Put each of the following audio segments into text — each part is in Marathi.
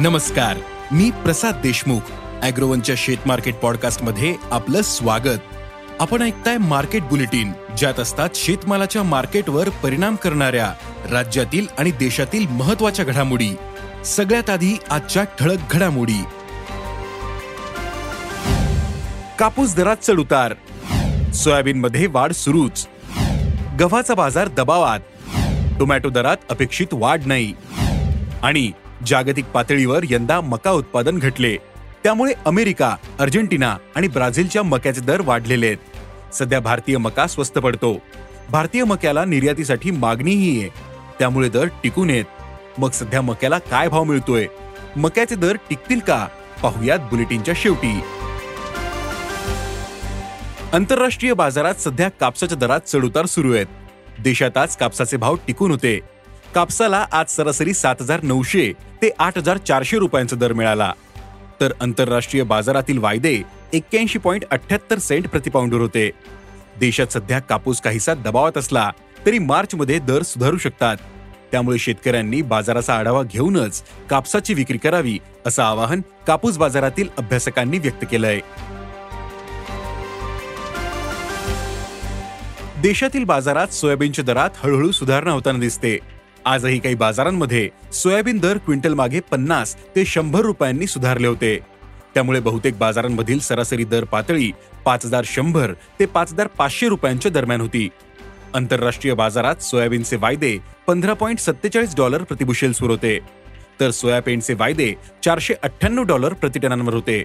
नमस्कार मी प्रसाद देशमुख अॅग्रोवनच्या शेत मार्केट पॉडकास्टमध्ये आपलं स्वागत. आपण ऐकताय मार्केट बुलेटिन ज्यात असतात शेतमालाच्या मार्केटवर परिणाम करणाऱ्या राज्यातील आणि देशातील महत्त्वाच्या घडामोडी. सगळ्यात आधी आजच्या ठळक घडामोडी. कापूस दरात चढउतार सोयाबीनमध्ये वाढ सुरूच. गव्हाचा बाजार दबावात. टोमॅटो दरात अपेक्षित वाढ नाही. आणि जागतिक पातळीवर यंदा मका उत्पादन घटले. त्यामुळे अमेरिका अर्जेंटिना आणि ब्राझीलच्या मक्याचे दर वाढलेले आहेत. सध्या भारतीय मका स्वस्त पडतो. भारतीय मक्याला निर्यातीसाठी मागणीही आहे. त्यामुळे दर टिकून येत मग सध्या मक्याला काय भाव मिळतोय? मक्याचे दर टिकतील का? पाहुयात बुलेटिनच्या शेवटी. आंतरराष्ट्रीय बाजारात सध्या कापसाच्या दरात चढउतार सुरू आहेत. देशात आज कापसाचे भाव टिकून होते. कापसाला आज सरासरी सात हजार नऊशे ते आठ हजार चारशे रुपयांचा दर मिळाला. तर आंतरराष्ट्रीय बाजारातील वायदे एक्क्याऐंशी पॉईंट अठ्याहत्तर सेंट प्रतिपाऊंडवर होते. देशात सध्या कापूस काहीसा दबावात असला तरी मार्चमध्ये दर सुधारू शकतात. त्यामुळे शेतकऱ्यांनी बाजाराचा आढावा घेऊनच कापसाची विक्री करावी असं आवाहन कापूस बाजारातील अभ्यासकांनी व्यक्त केलंय. देशातील बाजारात सोयाबीनच्या दरात हळूहळू सुधारणा होताना दिसते. आजही काही बाजारांमध्ये सोयाबीन दर क्विंटल मागे पन्नास ते शंभर रुपयांनी सुधारले होते. त्यामुळे बहुतेक बाजारांमधील सरासरी दर पातळी पाच हजार शंभर ते पाच हजार पाचशे रुपयांच्या दरम्यान होती. आंतरराष्ट्रीय बाजारात सोयाबीनचे वायदे पंधरा पॉईंट सत्तेचाळीस डॉलर प्रतिबुशेल्सवर होते. तर सोयाबीनचे वायदे चारशे अठ्ठ्याण्णव डॉलर प्रतिटनांवर होते.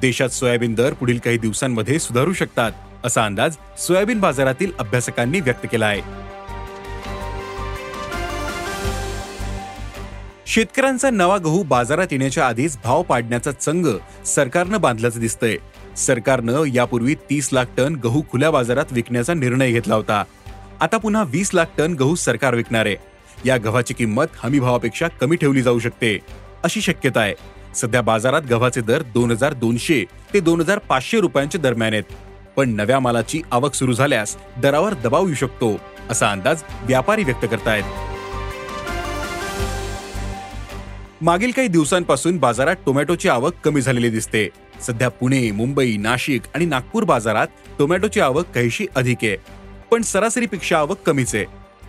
देशात सोयाबीन दर पुढील काही दिवसांमध्ये सुधारू शकतात असा अंदाज सोयाबीन बाजारातील अभ्यासकांनी व्यक्त केला आहे. शेतकऱ्यांचा नवा गहू बाजारात येण्याच्या आधीच भाव पाडण्याचा चंग सरकारनं बांधल्याचं दिसतंय. सरकारनं यापूर्वी तीस लाख टन गहू खुल्या बाजारात विकण्याचा निर्णय घेतला होता. आता पुन्हा वीस लाख टन गहू सरकार विकणार आहे. या गव्हाची किंमत हमी भावापेक्षा कमी ठेवली जाऊ शकते अशी शक्यता आहे. सध्या बाजारात गव्हाचे दर दोन हजार दोनशे ते दोन हजार पाचशे रुपयांच्या दरम्यान आहेत. पण नव्या मालाची आवक सुरू झाल्यास दरावर दबाव येऊ शकतो असा अंदाज व्यापारी व्यक्त करतायत. मागील काही दिवसांपासून बाजारात टोमॅटोची आवक कमी झालेली दिसते. सध्या पुणे मुंबई नाशिक आणि नागपूर बाजारात टोमॅटोची आवक काहीशी अधिक आहे. पण सरासरीपेक्षा आवक कमीच आहे.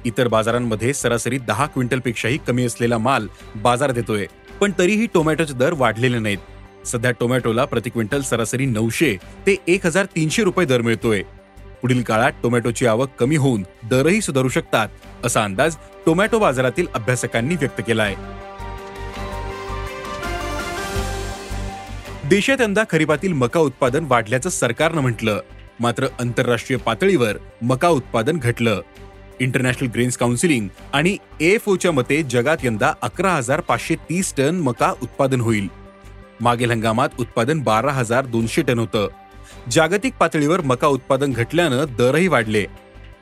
इतर बाजारांमध्ये सरासरी दहा क्विंटलपेक्षाही कमी असलेला माल बाजारात येतोय पण तरीही टोमॅटोचे दर वाढलेले नाहीत. सध्या टोमॅटोला प्रति क्विंटल सरासरी नऊशे ते एक हजार तीनशे रुपये दर मिळतोय. पुढील काळात टोमॅटोची आवक कमी होऊन दरही सुधारू शकतात असा अंदाज टोमॅटो बाजारातील अभ्यासकांनी व्यक्त केला आहे देशात यंदा खरीपातील मका उत्पादन वाढल्याचं सरकारनं म्हटलं. मात्र आंतरराष्ट्रीय पातळीवर मका उत्पादन घटलं. इंटरनॅशनल ग्रेन्स काउन्सिलिंग आणि एएफओच्या मते जगात यंदा अकरा हजार पाचशे तीस टन मका उत्पादन होईल. मागील हंगामात उत्पादन बारा हजार दोनशे टन होतं. जागतिक पातळीवर मका उत्पादन घटल्यानं दरही वाढले.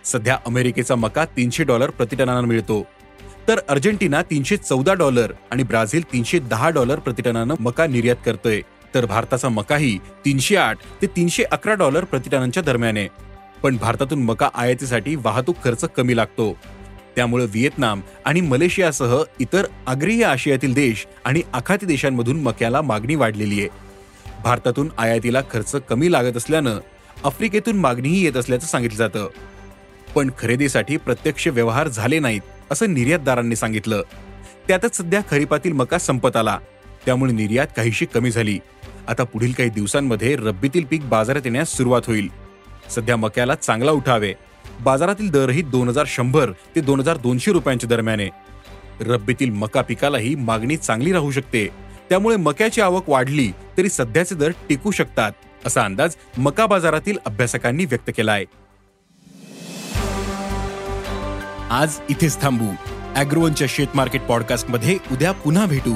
सध्या अमेरिकेचा मका तीनशे डॉलर प्रतिटनानं मिळतो. तर अर्जेंटिना तीनशे चौदा डॉलर आणि ब्राझील तीनशे दहा डॉलर प्रतिटनानं मका निर्यात करतोय. तर भारताचा मकाही तीनशे आठ ते तीनशे अकरा डॉलर प्रतिटनांच्या दरम्यान. आहे पण भारतातून मका आयातीसाठी वाहतूक खर्च कमी लागतो. त्यामुळे व्हिएतनाम आणि मलेशियासह इतर आग्नेय आशियातील देश आणि आखाती देशांमधून मक्याला मागणी वाढलेली आहे. भारतातून आयातीला खर्च कमी लागत असल्यानं आफ्रिकेतून मागणीही येत असल्याचं सांगितलं जातं. पण खरेदीसाठी प्रत्यक्ष व्यवहार झाले नाहीत असं निर्यातदारांनी सांगितलं. त्यातच सध्या खरीपातील मका संपत आला. त्यामुळे निर्यात काहीशी कमी झाली. आता पुढील काही दिवसांमध्ये रब्बीतील पीक बाजारात येण्यास सुरुवात होईल. सध्या मक्याला चांगला उठावे बाजारातील दरही दोन हजार शंभर ते दोन हजार दोनशे रुपयांच्या दरम्यान आहे. रब्बीतील मका पिकालाही मागणी चांगली राहू शकते. त्यामुळे मक्याची आवक वाढली तरी सध्याचे दर टिकू शकतात असा अंदाज मका बाजारातील अभ्यासकांनी व्यक्त केला आहे आज इथेच थांबू. अॅग्रोवनच्या शेत मार्केट पॉडकास्टमध्ये उद्या पुन्हा भेटू.